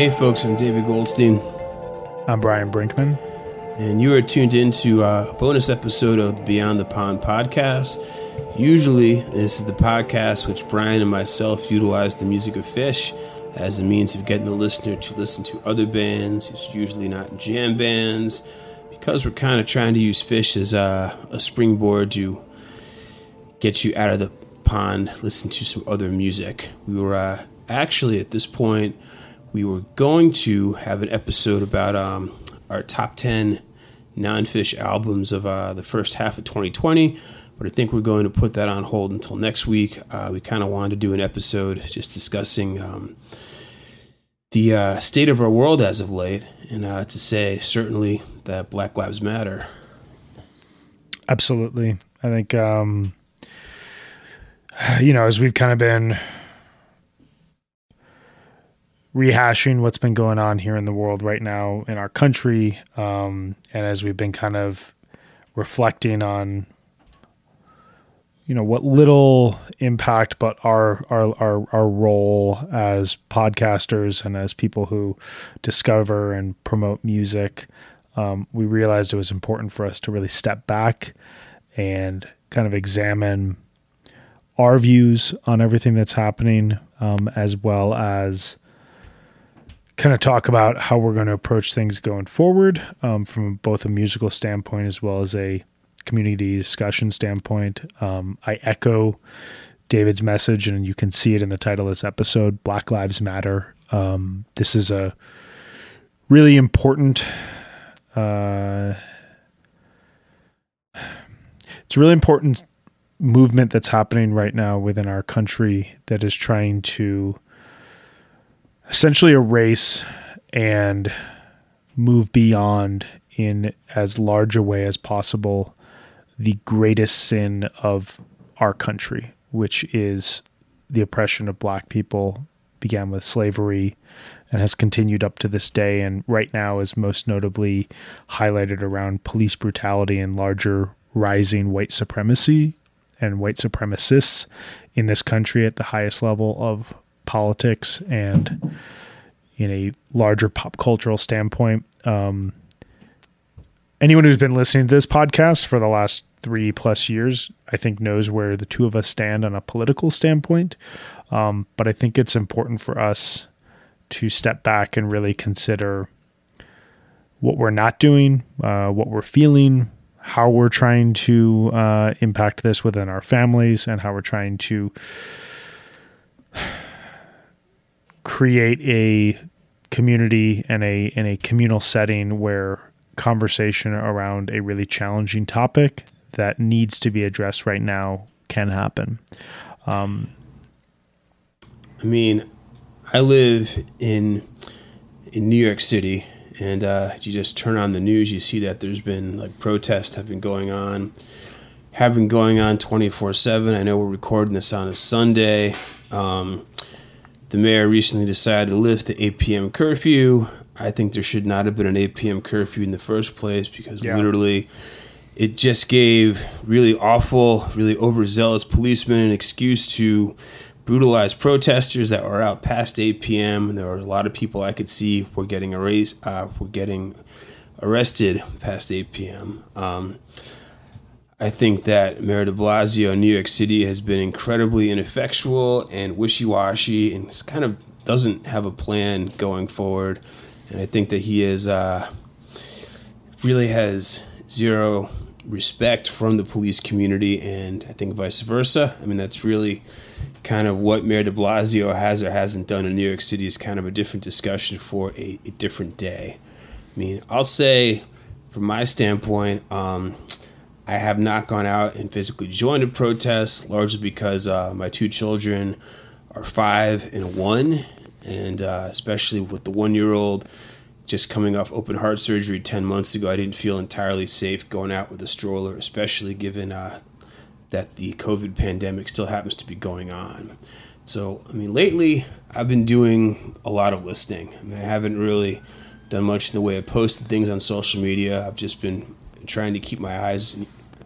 Hey, folks, I'm David Goldstein. I'm Brian Brinkman. And you are tuned into a bonus episode of the Beyond the Pond podcast. Usually, this is the podcast which Brian and myself utilize the music of Phish as a means of getting the listener to listen to other bands. It's usually not jam bands because we're kind of trying to use Phish as a, a springboard to get you out of the pond, listen to some other music. We were uh, actually at this point we were going to have an episode about um, our top 10 non Phish albums of uh, the first half of 2020, but I think we're going to put that on hold until next week. Uh, we kind of wanted to do an episode just discussing um, the uh, state of our world as of late, and uh, to say certainly that Black Lives Matter. Absolutely. I think, um, you know, as we've kind of been rehashing what's been going on here in the world right now in our country. Um, and as we've been kind of reflecting on, you know, what little impact, but our, our, our, our role as podcasters and as people who discover and promote music, um, we realized it was important for us to really step back and kind of examine our views on everything that's happening, um, as well as kind of talk about how we're going to approach things going forward um, from both a musical standpoint as well as a community discussion standpoint. Um, I echo David's message, and you can see it in the title of this episode Black Lives Matter. Um, this is a really important. Uh, it's a really important movement that's happening right now within our country that is trying to essentially erase and move beyond in as large a way as possible the greatest sin of our country, which is the oppression of black people, began with slavery and has continued up to this day, and right now is most notably highlighted around police brutality and larger rising white supremacy and white supremacists in this country at the highest level of politics and in a larger pop cultural standpoint. Um, anyone who's been listening to this podcast for the last three plus years, I think, knows where the two of us stand on a political standpoint. Um, but I think it's important for us to step back and really consider what we're not doing, uh, what we're feeling, how we're trying to uh, impact this within our families, and how we're trying to create a community and a in a communal setting where conversation around a really challenging topic that needs to be addressed right now can happen. Um, I mean, I live in in New York City, and uh, you just turn on the news, you see that there's been like protests have been going on, have been going on 24 seven. I know we're recording this on a Sunday. Um, the mayor recently decided to lift the 8 p.m. curfew. I think there should not have been an 8 p.m. curfew in the first place because yeah. literally it just gave really awful, really overzealous policemen an excuse to brutalize protesters that were out past 8 p.m. And there were a lot of people I could see were getting erased, uh, were getting arrested past 8 p.m. Um, I think that Mayor de Blasio in New York City has been incredibly ineffectual and wishy washy and kind of doesn't have a plan going forward. And I think that he is uh, really has zero respect from the police community, and I think vice versa. I mean, that's really kind of what Mayor de Blasio has or hasn't done in New York City is kind of a different discussion for a, a different day. I mean, I'll say, from my standpoint, um, I have not gone out and physically joined a protest, largely because uh, my two children are five and one, and uh, especially with the one year old just coming off open heart surgery 10 months ago, I didn't feel entirely safe going out with a stroller, especially given uh, that the COVID pandemic still happens to be going on. So, I mean, lately I've been doing a lot of listening. I mean, I haven't really done much in the way of posting things on social media. I've just been trying to keep my eyes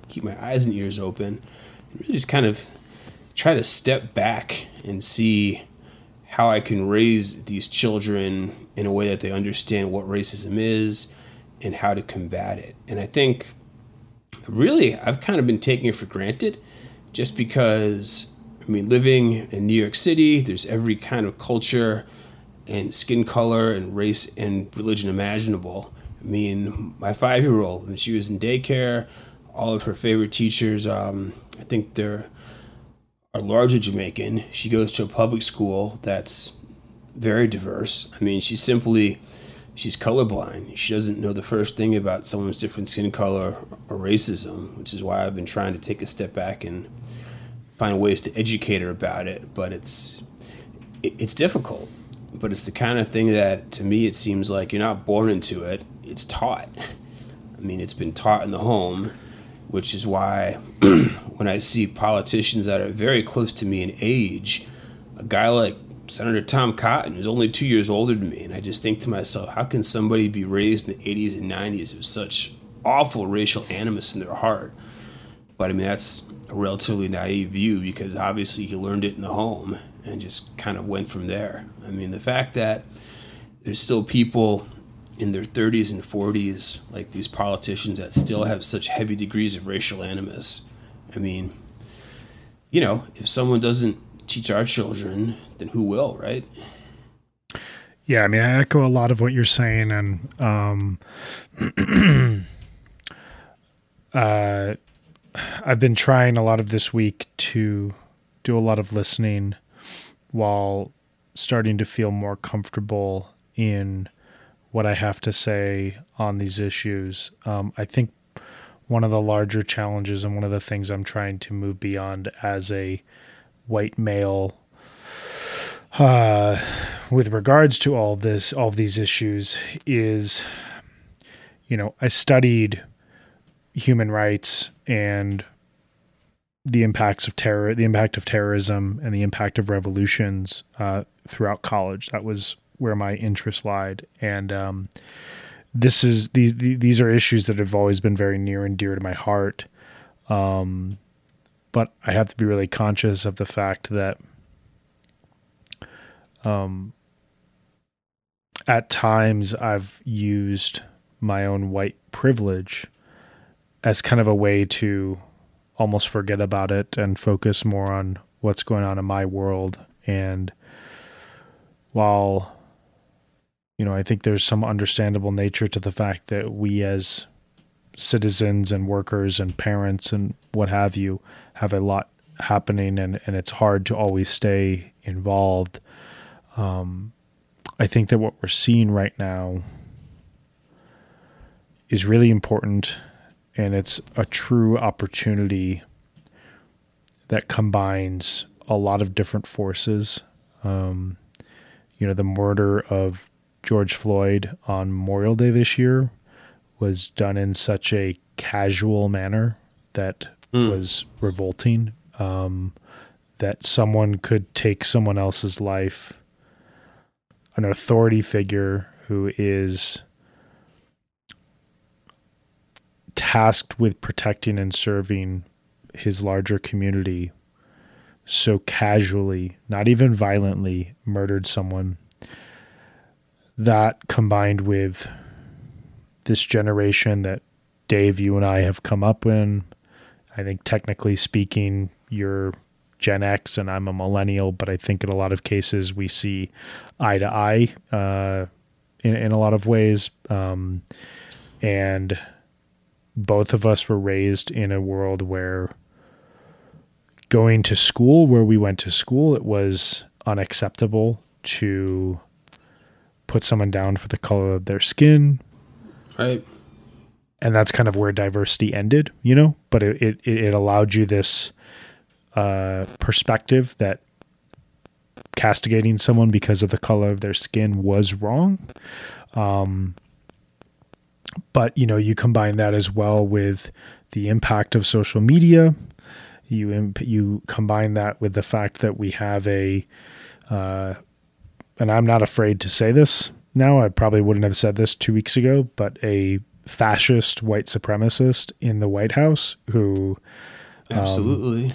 keep my eyes and ears open, and really just kind of try to step back and see how I can raise these children in a way that they understand what racism is and how to combat it. And I think really I've kind of been taking it for granted just because I mean living in New York City, there's every kind of culture and skin color and race and religion imaginable. I mean, my five year old, when she was in daycare, all of her favorite teachers, um, I think they're are largely Jamaican. She goes to a public school that's very diverse. I mean, she's simply she's colorblind. She doesn't know the first thing about someone's different skin color or racism, which is why I've been trying to take a step back and find ways to educate her about it. But it's it's difficult. But it's the kind of thing that to me it seems like you're not born into it. It's taught. I mean, it's been taught in the home which is why when I see politicians that are very close to me in age, a guy like Senator Tom Cotton is only two years older than me, and I just think to myself, how can somebody be raised in the 80s and 90s with such awful racial animus in their heart? But I mean, that's a relatively naive view because obviously he learned it in the home and just kind of went from there. I mean, the fact that there's still people in their 30s and 40s, like these politicians that still have such heavy degrees of racial animus. I mean, you know, if someone doesn't teach our children, then who will, right? Yeah, I mean, I echo a lot of what you're saying, and um, uh, I've been trying a lot of this week to do a lot of listening while starting to feel more comfortable in what I have to say on these issues. Um, I think one of the larger challenges and one of the things I'm trying to move beyond as a white male uh, with regards to all this, all these issues is, you know, I studied human rights and the impacts of terror, the impact of terrorism, and the impact of revolutions uh, throughout college. That was where my interest lied, and um, this is these these are issues that have always been very near and dear to my heart. Um, but I have to be really conscious of the fact that um, at times I've used my own white privilege as kind of a way to almost forget about it and focus more on what's going on in my world. And while you know, I think there's some understandable nature to the fact that we as citizens and workers and parents and what have you have a lot happening and, and it's hard to always stay involved. Um, I think that what we're seeing right now is really important and it's a true opportunity that combines a lot of different forces. Um, you know, the murder of George Floyd on Memorial Day this year was done in such a casual manner that mm. was revolting. Um, that someone could take someone else's life, an authority figure who is tasked with protecting and serving his larger community, so casually, not even violently, murdered someone that combined with this generation that Dave, you and I have come up in, I think technically speaking, you're Gen X and I'm a millennial, but I think in a lot of cases we see eye to eye uh, in, in a lot of ways. Um, and both of us were raised in a world where going to school, where we went to school, it was unacceptable to put someone down for the color of their skin. Right. And that's kind of where diversity ended, you know, but it, it, it allowed you this uh, perspective that castigating someone because of the color of their skin was wrong. Um, but you know, you combine that as well with the impact of social media. You imp- you combine that with the fact that we have a uh, and I'm not afraid to say this now. I probably wouldn't have said this two weeks ago, but a fascist white supremacist in the White House who um, absolutely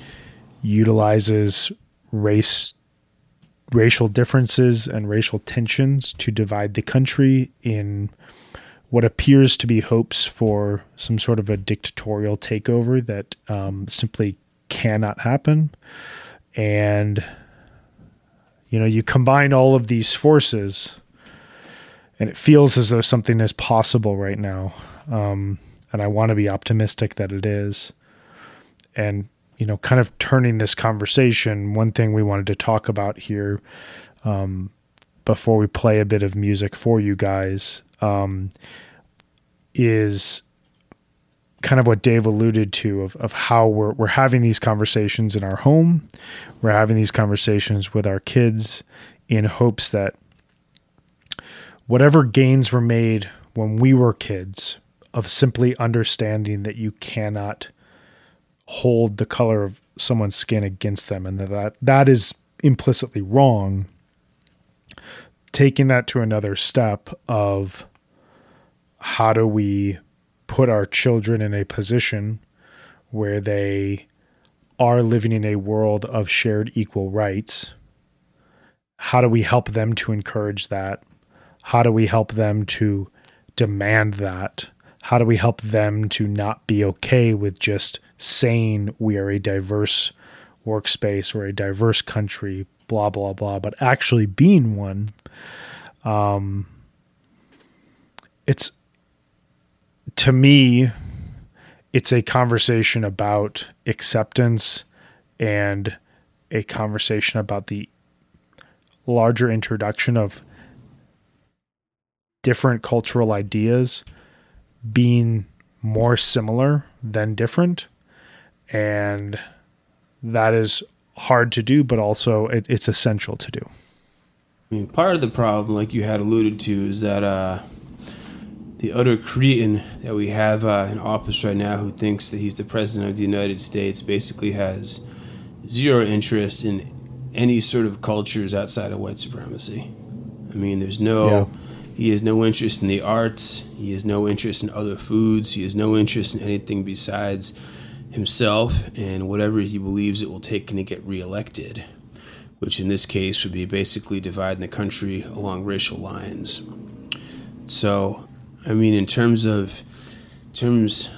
utilizes race racial differences and racial tensions to divide the country in what appears to be hopes for some sort of a dictatorial takeover that um, simply cannot happen. And, you know, you combine all of these forces, and it feels as though something is possible right now. Um, and I want to be optimistic that it is. And, you know, kind of turning this conversation, one thing we wanted to talk about here um, before we play a bit of music for you guys um, is kind of what Dave alluded to of, of how we're, we're having these conversations in our home. We're having these conversations with our kids in hopes that whatever gains were made when we were kids of simply understanding that you cannot hold the color of someone's skin against them and that that, that is implicitly wrong taking that to another step of how do we put our children in a position where they are living in a world of shared equal rights. How do we help them to encourage that? How do we help them to demand that? How do we help them to not be okay with just saying we are a diverse workspace or a diverse country, blah, blah, blah, but actually being one? Um, it's, to me, it's a conversation about acceptance and a conversation about the larger introduction of different cultural ideas being more similar than different. And that is hard to do, but also it, it's essential to do. I mean, part of the problem, like you had alluded to, is that uh, the utter cretin that we have uh, in office right now, who thinks that he's the president of the United States, basically has zero interest in any sort of cultures outside of white supremacy. I mean, there's no. Yeah he has no interest in the arts. He has no interest in other foods. He has no interest in anything besides himself and whatever he believes it will take to get reelected, which in this case would be basically dividing the country along racial lines. So, I mean, in terms of, terms,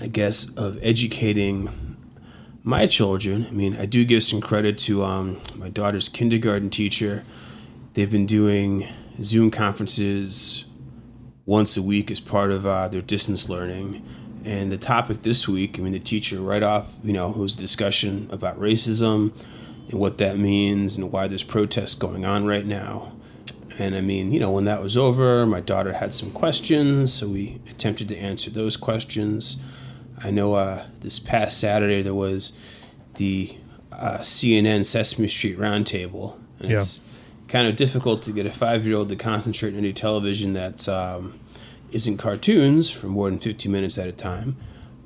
I guess, of educating my children, I mean, I do give some credit to um, my daughter's kindergarten teacher. They've been doing Zoom conferences once a week as part of uh, their distance learning. And the topic this week, I mean, the teacher right off, you know, was a discussion about racism and what that means and why there's protests going on right now. And I mean, you know, when that was over, my daughter had some questions, so we attempted to answer those questions. I know uh, this past Saturday there was the uh, CNN Sesame Street Roundtable. And yeah. it's kind of difficult to get a five year old to concentrate on any television that's um, isn't cartoons for more than 15 minutes at a time.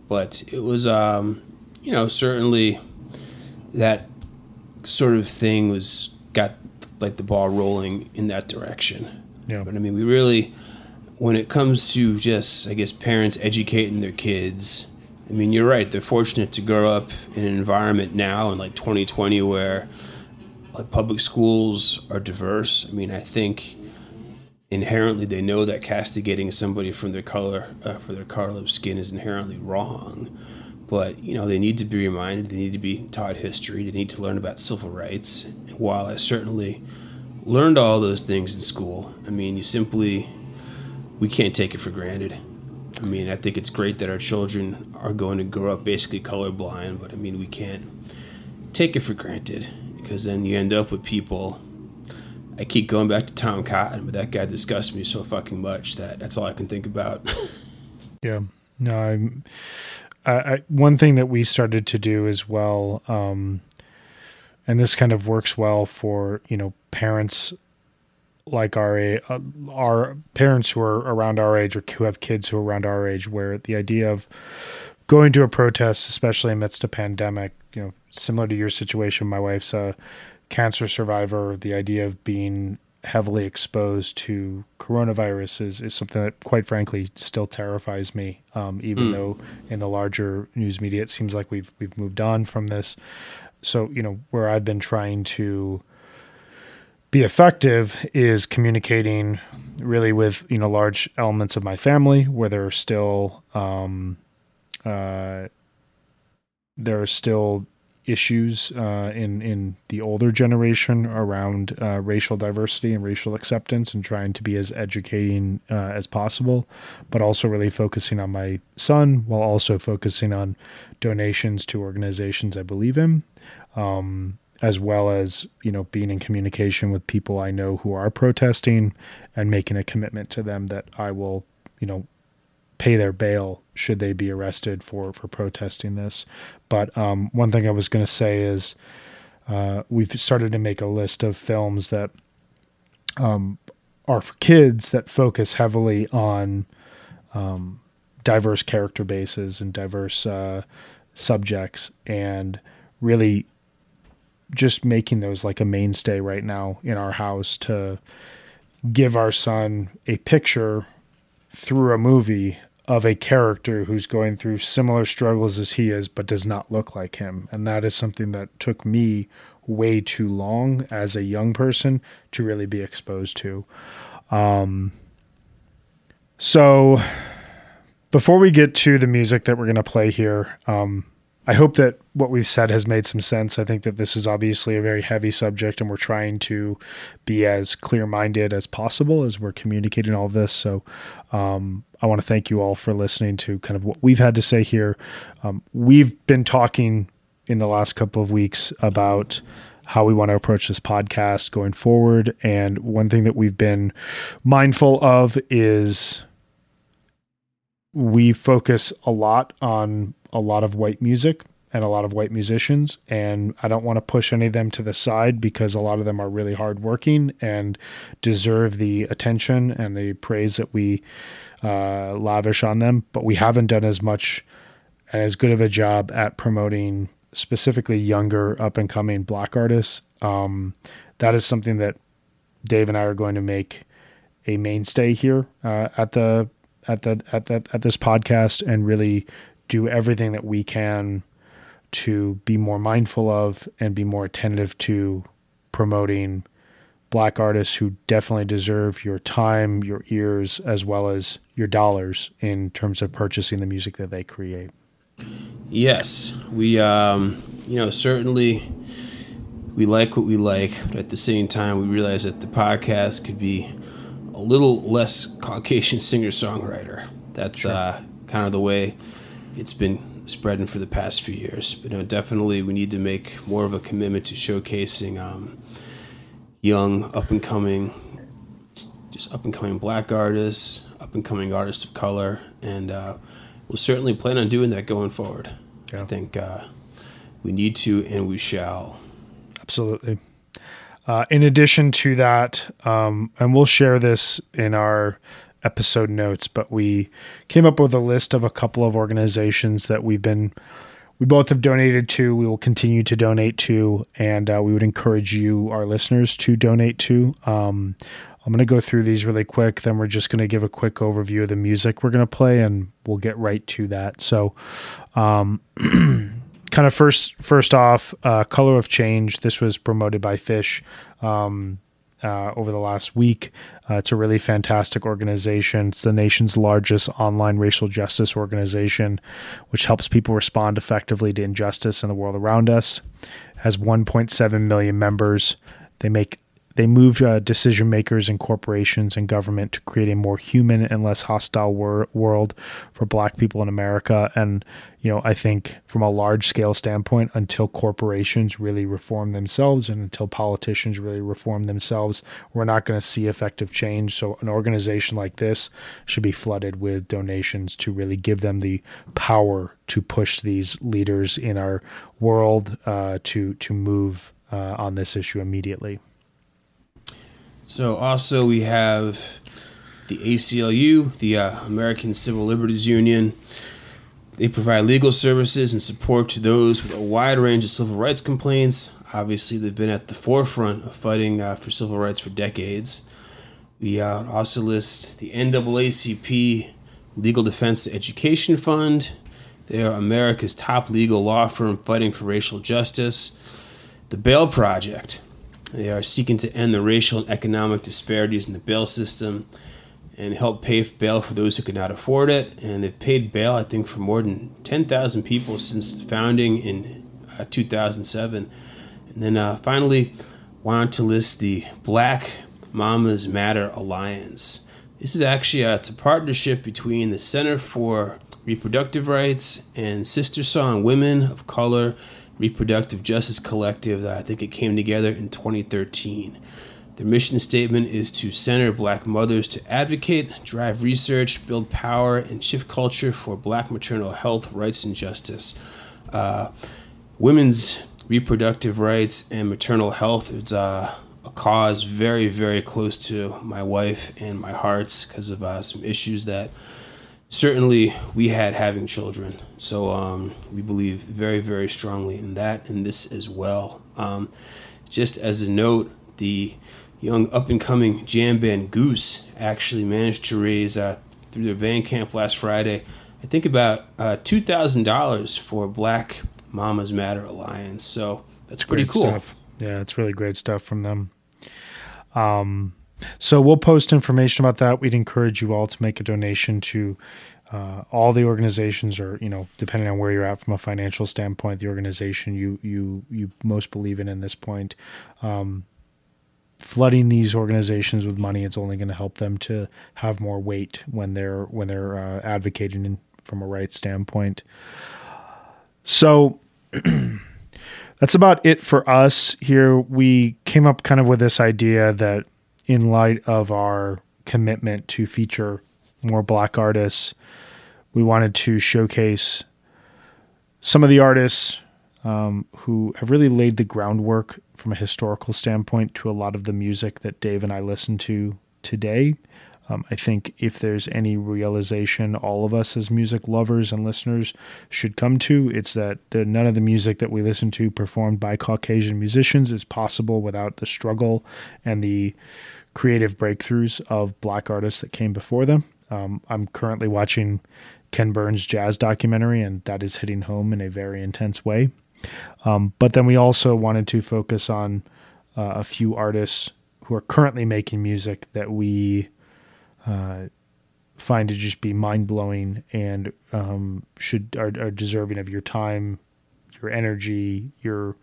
But it was, um, you know, certainly that sort of thing was got like the ball rolling in that direction. Yeah. But I mean, we really, when it comes to just, I guess, parents educating their kids, I mean, you're right. They're fortunate to grow up in an environment now in like 2020 where like public schools are diverse. I mean, I think inherently they know that castigating somebody from their color uh, for their color of skin is inherently wrong. But you know, they need to be reminded. They need to be taught history. They need to learn about civil rights. And while I certainly learned all those things in school, I mean, you simply we can't take it for granted. I mean, I think it's great that our children are going to grow up basically colorblind, but I mean, we can't take it for granted because then you end up with people. I keep going back to Tom Cotton, but that guy disgusts me so fucking much that that's all I can think about. yeah, no, I'm. I, one thing that we started to do as well, um, and this kind of works well for you know parents like our uh, our parents who are around our age or who have kids who are around our age, where the idea of going to a protest, especially amidst a pandemic, you know, similar to your situation, my wife's a cancer survivor. The idea of being heavily exposed to coronavirus is, is something that, quite frankly, still terrifies me. Um, even mm. though in the larger news media, it seems like we've we've moved on from this. So you know, where I've been trying to be effective is communicating really with you know large elements of my family where there are still um, uh, there are still issues uh, in in the older generation around uh, racial diversity and racial acceptance, and trying to be as educating uh, as possible, but also really focusing on my son while also focusing on donations to organizations I believe in. Um, as well as you know being in communication with people I know who are protesting and making a commitment to them that I will you know pay their bail should they be arrested for for protesting this. But um, one thing I was going to say is uh, we've started to make a list of films that um, are for kids that focus heavily on um, diverse character bases and diverse uh, subjects and really just making those like a mainstay right now in our house to give our son a picture through a movie of a character who's going through similar struggles as he is but does not look like him. And that is something that took me way too long as a young person to really be exposed to. Um so before we get to the music that we're going to play here um I hope that what we've said has made some sense. I think that this is obviously a very heavy subject, and we're trying to be as clear minded as possible as we're communicating all of this. So, um, I want to thank you all for listening to kind of what we've had to say here. Um, we've been talking in the last couple of weeks about how we want to approach this podcast going forward. And one thing that we've been mindful of is we focus a lot on a lot of white music and a lot of white musicians and I don't want to push any of them to the side because a lot of them are really hardworking and deserve the attention and the praise that we uh, lavish on them but we haven't done as much and as good of a job at promoting specifically younger up and coming black artists. Um, that is something that Dave and I are going to make a mainstay here uh, at the at the at that at this podcast and really do everything that we can to be more mindful of and be more attentive to promoting black artists who definitely deserve your time, your ears, as well as your dollars in terms of purchasing the music that they create. Yes, we, um, you know, certainly we like what we like, but at the same time, we realize that the podcast could be a little less Caucasian singer songwriter. That's sure. uh, kind of the way it's been spreading for the past few years. But you know, definitely we need to make more of a commitment to showcasing um, young, up and coming, just up and coming black artists, up and coming artists of color, and uh, we'll certainly plan on doing that going forward. Yeah. I think uh, we need to and we shall. Absolutely. Uh, in addition to that, um, and we'll share this in our episode notes, but we came up with a list of a couple of organizations that we've been we both have donated to. We will continue to donate to, and uh, we would encourage you, our listeners, to donate to. Um, I'm going to go through these really quick. Then we're just going to give a quick overview of the music we're going to play, and we'll get right to that. So, um, kind of first first off, uh, Color of Change. This was promoted by Phish. Um, uh, over the last week. Uh, it's a really fantastic organization. It's the nation's largest online racial justice organization, which helps people respond effectively to injustice in the world around us. It has 1.7 million members. They make they move uh, decision makers and corporations and government to create a more human and less hostile wor- world for Black people in America. And you know, I think from a large scale standpoint, until corporations really reform themselves and until politicians really reform themselves, we're not going to see effective change. So, an organization like this should be flooded with donations to really give them the power to push these leaders in our world uh, to to move uh, on this issue immediately. So also we have the ACLU, the uh, American Civil Liberties Union. They provide legal services and support to those with a wide range of civil rights complaints. Obviously, they've been at the forefront of fighting uh, for civil rights for decades. We uh, also list the NAACP Legal Defense Education Fund. They are America's top legal law firm fighting for racial justice. The Bail Project, They are seeking to end the racial and economic disparities in the bail system and help pay bail for those who could not afford it. And they've paid bail, I think, for more than 10,000 people since founding in uh, 2007. And then uh, finally, wanted to list the Black Mamas Matter Alliance. This is actually uh, it's a partnership between the Center for Reproductive Rights and SisterSong Women of Color Reproductive Justice Collective. That I think it came together in 2013. Their mission statement is to center black mothers to advocate, drive research, build power, and shift culture for black maternal health, rights, and justice. Uh, women's reproductive rights and maternal health is uh, a cause very, very close to my wife and my hearts because of uh, some issues that certainly we had having children. So um, we believe very, very strongly in that and this as well. Um, just as a note, the young up and coming jam band Goose actually managed to raise uh, through their Bandcamp last Friday, I think about uh, two thousand dollars for Black Mamas Matter Alliance. So that's pretty Great cool. Stuff. Yeah, it's really great stuff from them. Um, so we'll post information about that. We'd encourage you all to make a donation to uh, all the organizations, or you know, depending on where you're at from a financial standpoint, the organization you you you most believe in in this point. Um, flooding these organizations with money it's only going to help them to have more weight when they're when they're uh, advocating in, from a right standpoint so that's about it for us here we came up kind of with this idea that in light of our commitment to feature more black artists we wanted to showcase some of the artists um, who have really laid the groundwork from a historical standpoint to a lot of the music that Dave and I listen to today. Um, I think if there's any realization all of us as music lovers and listeners should come to, it's that none of the music that we listen to performed by Caucasian musicians is possible without the struggle and the creative breakthroughs of black artists that came before them. Um, I'm currently watching Ken Burns' jazz documentary, and that is hitting home in a very intense way. Um, but then we also wanted to focus on uh, a few artists who are currently making music that we uh, find to just be mind blowing and um, should are, are deserving of your time, your energy, your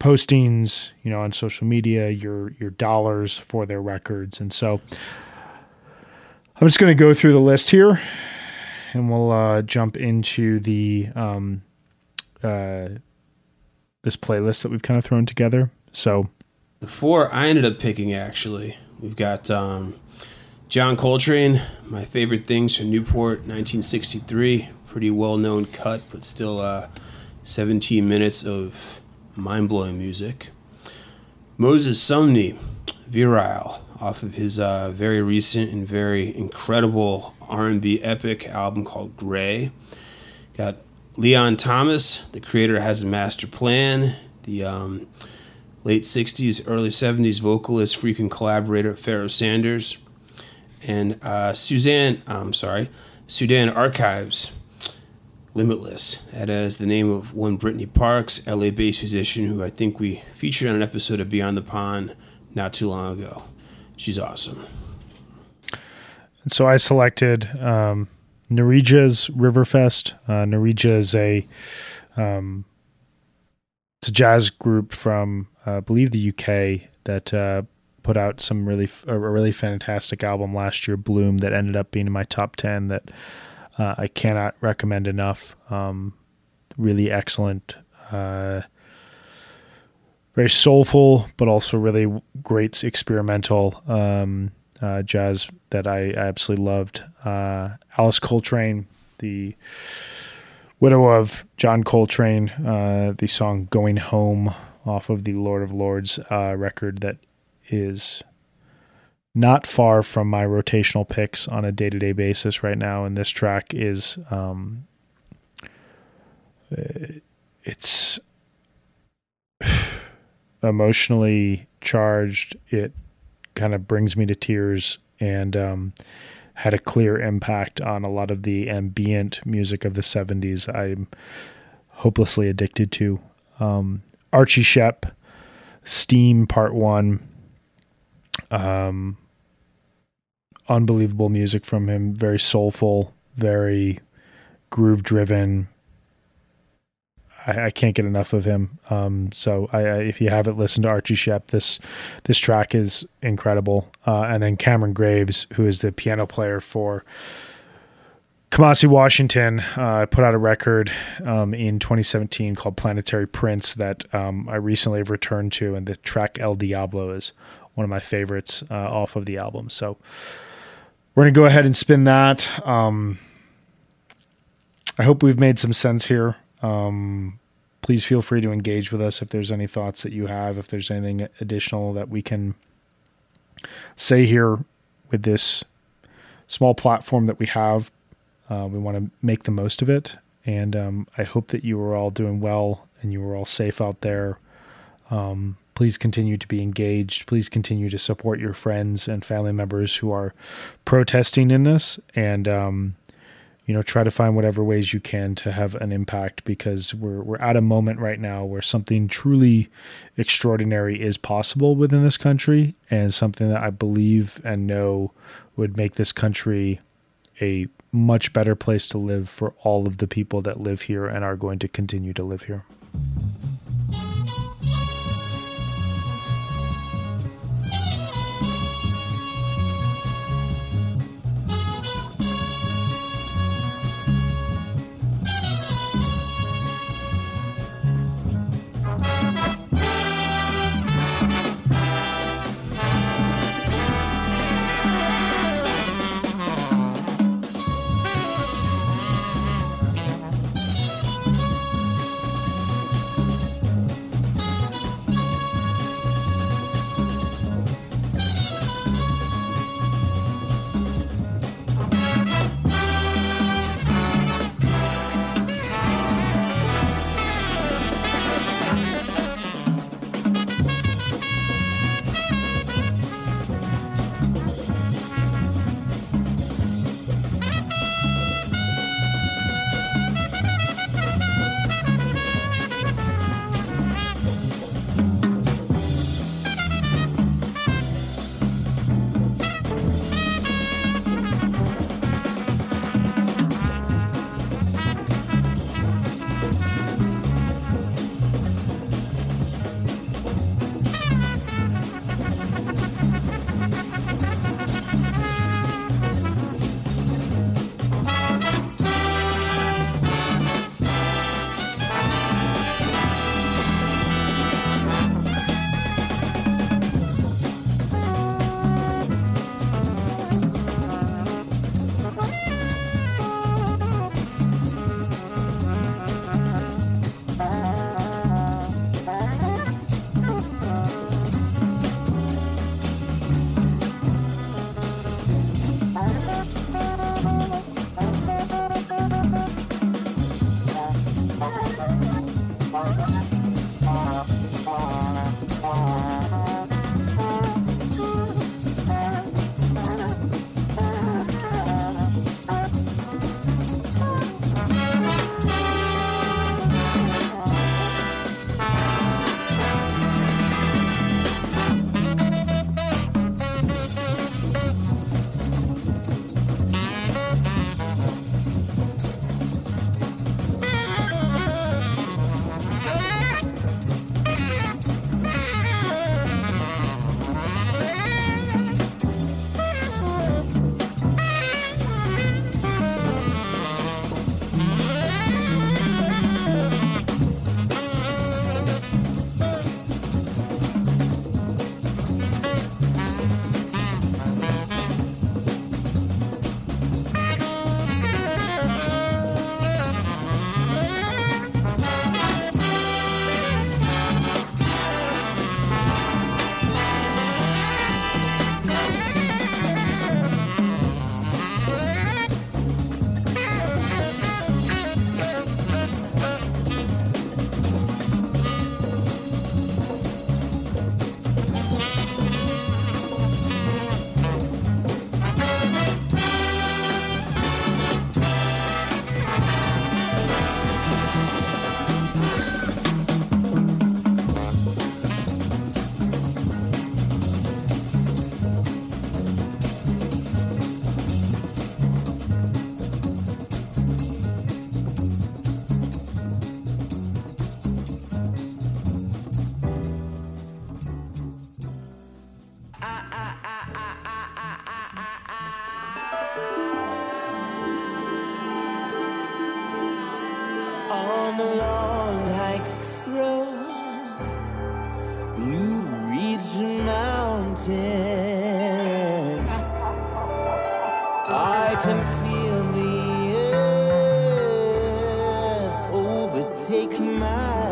postings, you know, on social media, your your dollars for their records. And so I'm just going to go through the list here, and we'll uh, jump into the um, uh, this playlist that we've kind of thrown together. So the four I ended up picking actually, we've got um, John Coltrane, my favorite things from Newport, 1963, pretty well known cut, but still uh, 17 minutes of mind blowing music. Moses Sumney, Virile, off of his uh, very recent and very incredible R&B epic album called Gray. Got Leon Thomas, the creator, has a master plan. The um, late 60s, early 70s vocalist, frequent collaborator Pharoah Sanders. And uh, Suzanne, I'm sorry, Sudan Archives, Limitless. That is the name of one Brittney Parks, LA based musician who I think we featured on an episode of Beyond the Pond not too long ago. She's awesome. And so I selected um, Nérija's Riverfest. Uh, Narija is a um, it's a jazz group from uh, I believe the UK that uh, put out some really a really fantastic album last year, Blume, that ended up being in my top ten. That uh, I cannot recommend enough. Um, really excellent. Uh, very soulful, but also really great experimental um, uh, jazz that I, I absolutely loved. Uh, Alice Coltrane, the widow of John Coltrane, uh, the song "Going Home" off of the Lord of Lords uh, record that is not far from my rotational picks on a day to day basis right now. And this track is, um, it's emotionally charged. It kind of brings me to tears and um, had a clear impact on a lot of the ambient music of the 70s I'm hopelessly addicted to. Um, Archie Shepp, Steam Part One. Um, unbelievable music from him. Very soulful, very groove driven. I, I, can't get enough of him. Um, so I, I, if you haven't listened to Archie Shepp, this this track is incredible. Uh, and then Cameron Graves, who is the piano player for Kamasi Washington, uh, put out a record um, in 2017 called Planetary Prince that um, I recently have returned to, and the track El Diablo is one of my favorites uh, off of the album. So we're going to go ahead and spin that. Um, I hope we've made some sense here. Um, please feel free to engage with us if there's any thoughts that you have, if there's anything additional that we can say here with this small platform that we have. Uh, we want to make the most of it. And um, I hope that you are all doing well and you are all safe out there. Um, please continue to be engaged. Please continue to support your friends and family members who are protesting in this. And, um, you know, try to find whatever ways you can to have an impact because we're we're at a moment right now where something truly extraordinary is possible within this country and something that I believe and know would make this country a much better place to live for all of the people that live here and are going to continue to live here. my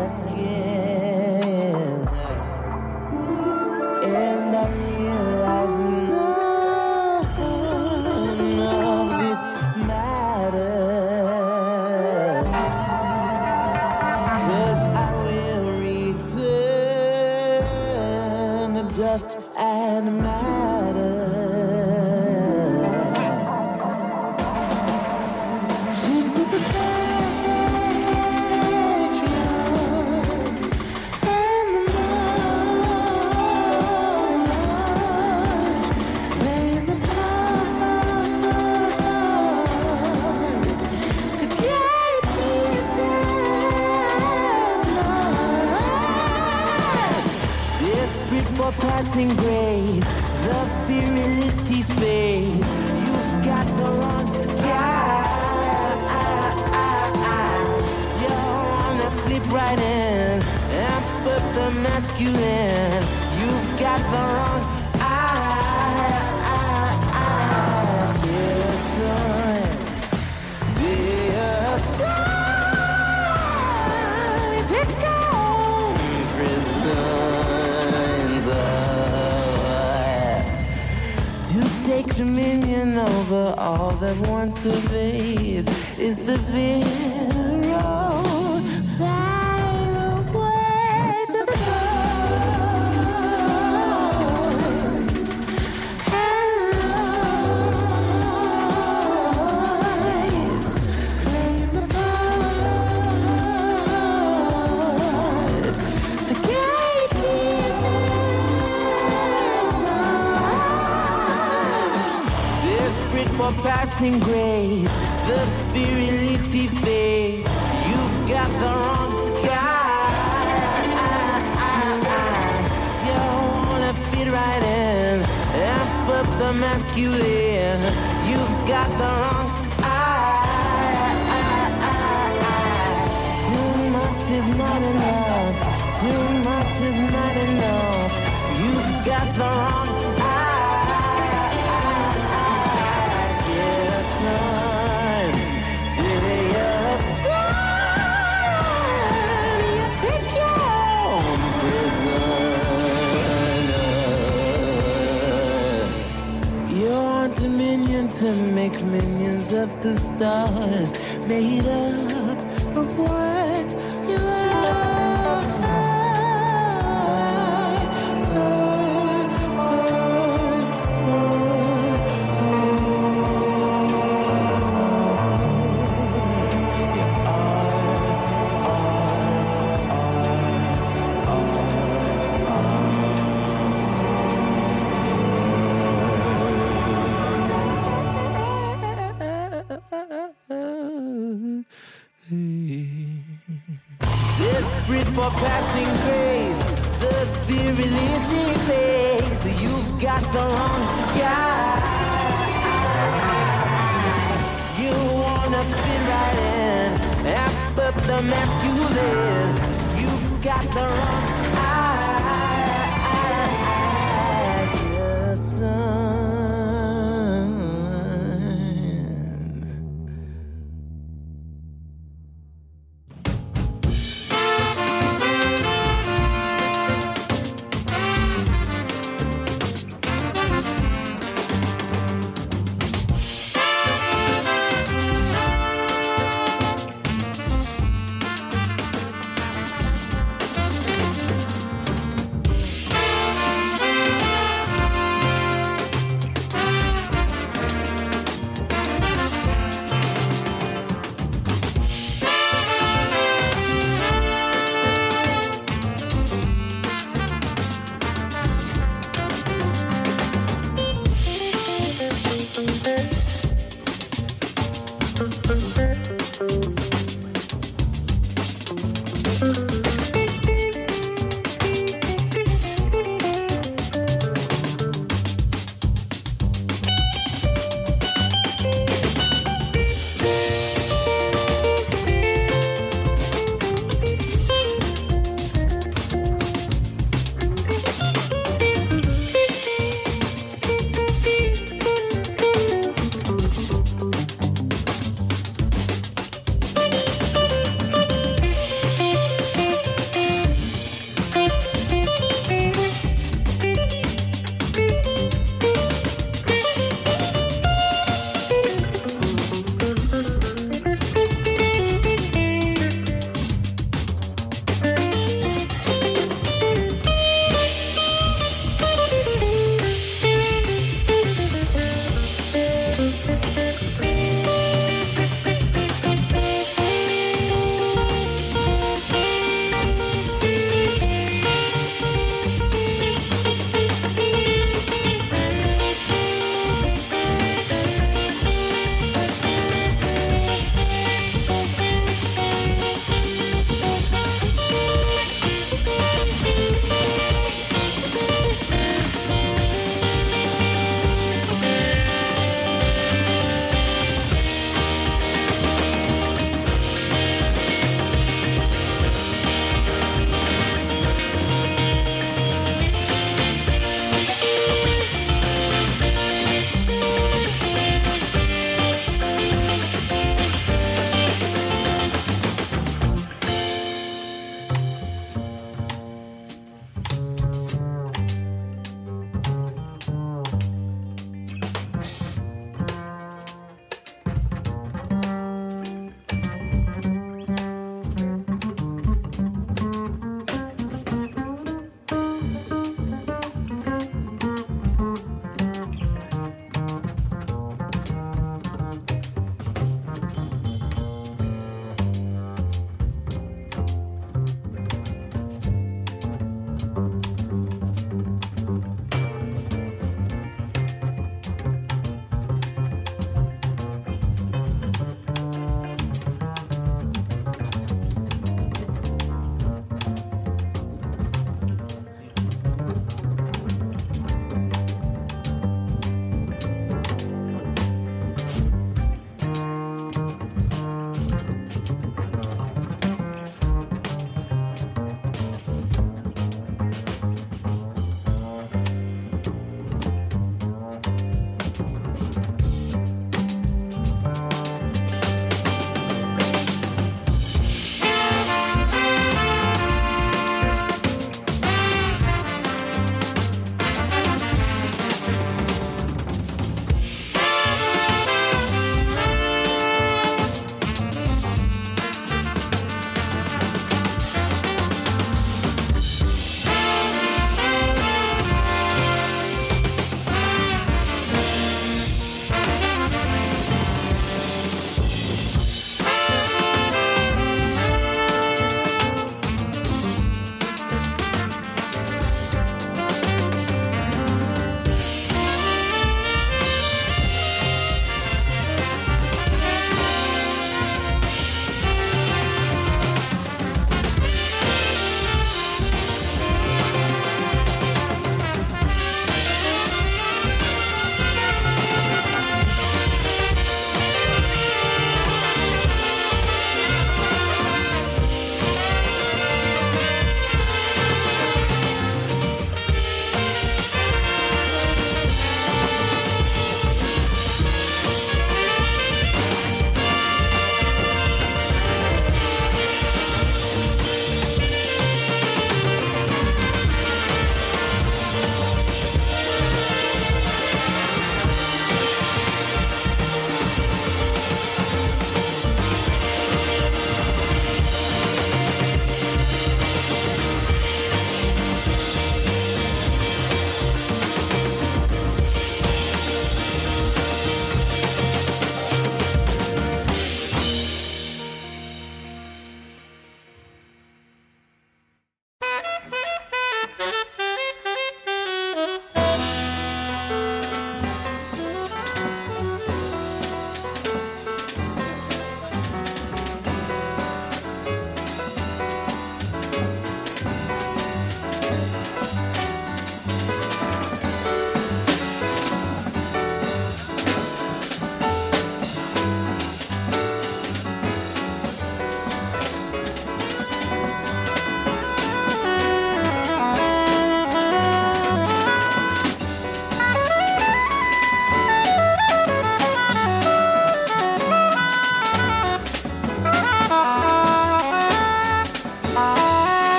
dominion to make minions of the stars made up of what?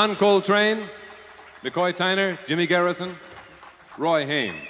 John Coltrane, McCoy Tyner, Jimmy Garrison, Roy Haynes.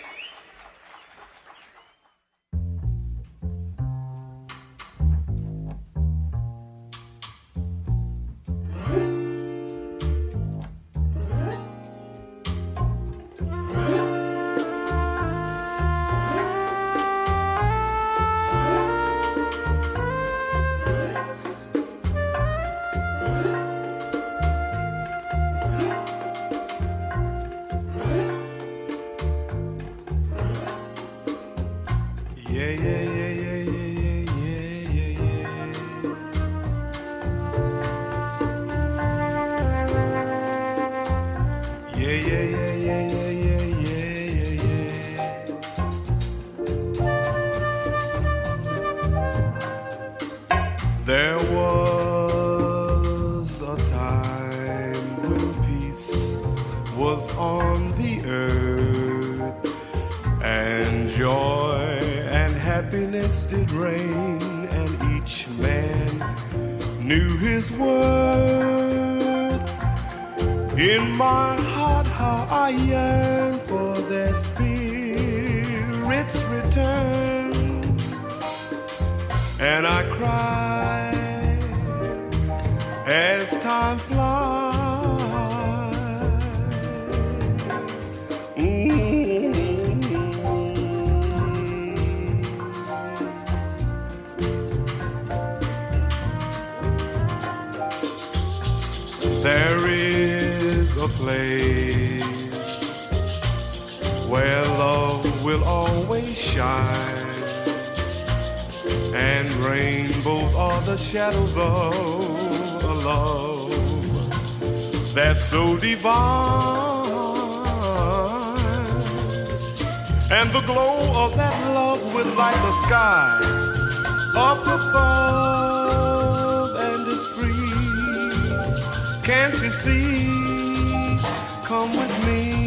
That's so divine and the glow of that love will light the sky up above and is free. Can't you see? Come with me.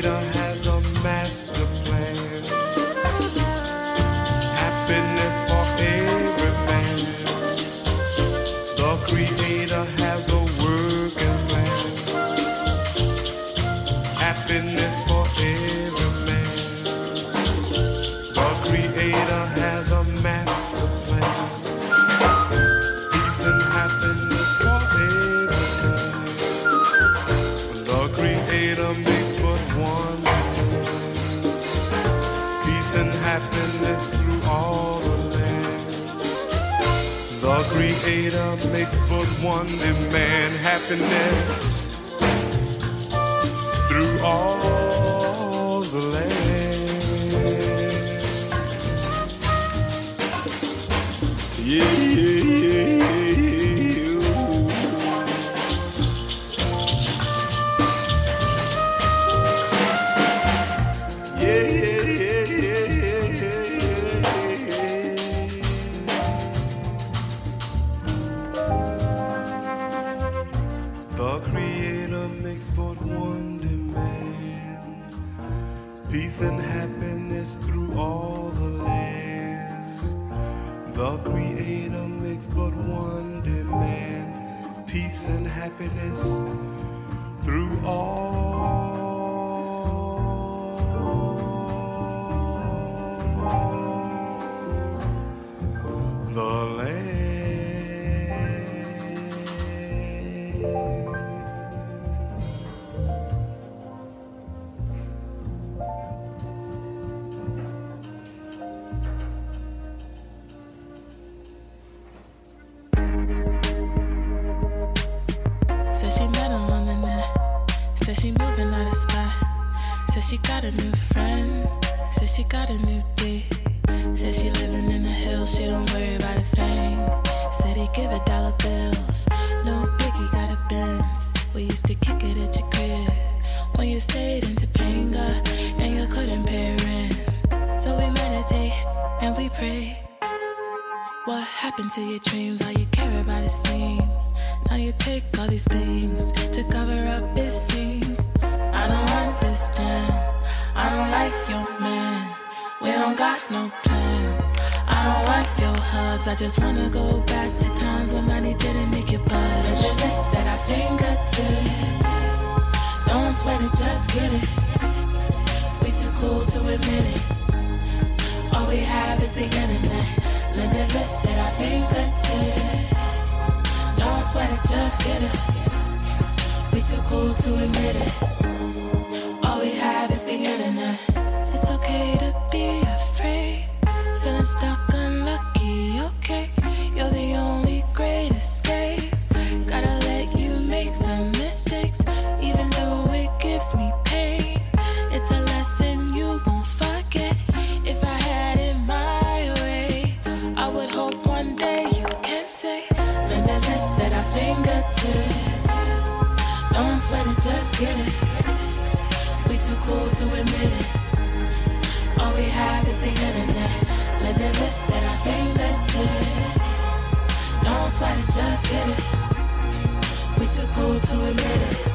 Creator one demand happiness through all the land. Happiness friend. Said she got a new date. Said she living in the hills. She don't worry about a thing. Said he give her dollar bills. No biggie got a Benz. We used to kick it at your crib when you stayed in Topanga and you couldn't pay rent. So we meditate and we pray. What happened to your dreams? All you care about it seems. Now you take all these things to cover up it seems. I don't understand. I don't like your man. We don't got no plans. I don't like your hugs. I just wanna go back to times when money didn't make you budge. The list at our fingertips. Don't sweat it, just get it. We too cool to admit it. All we have is the internet. Limitless at our fingertips. Don't sweat it, just get it. We too cool to admit it. We the internet. It's okay to be afraid. Feeling stuck, unlucky, It, just get it. We too cool to admit it.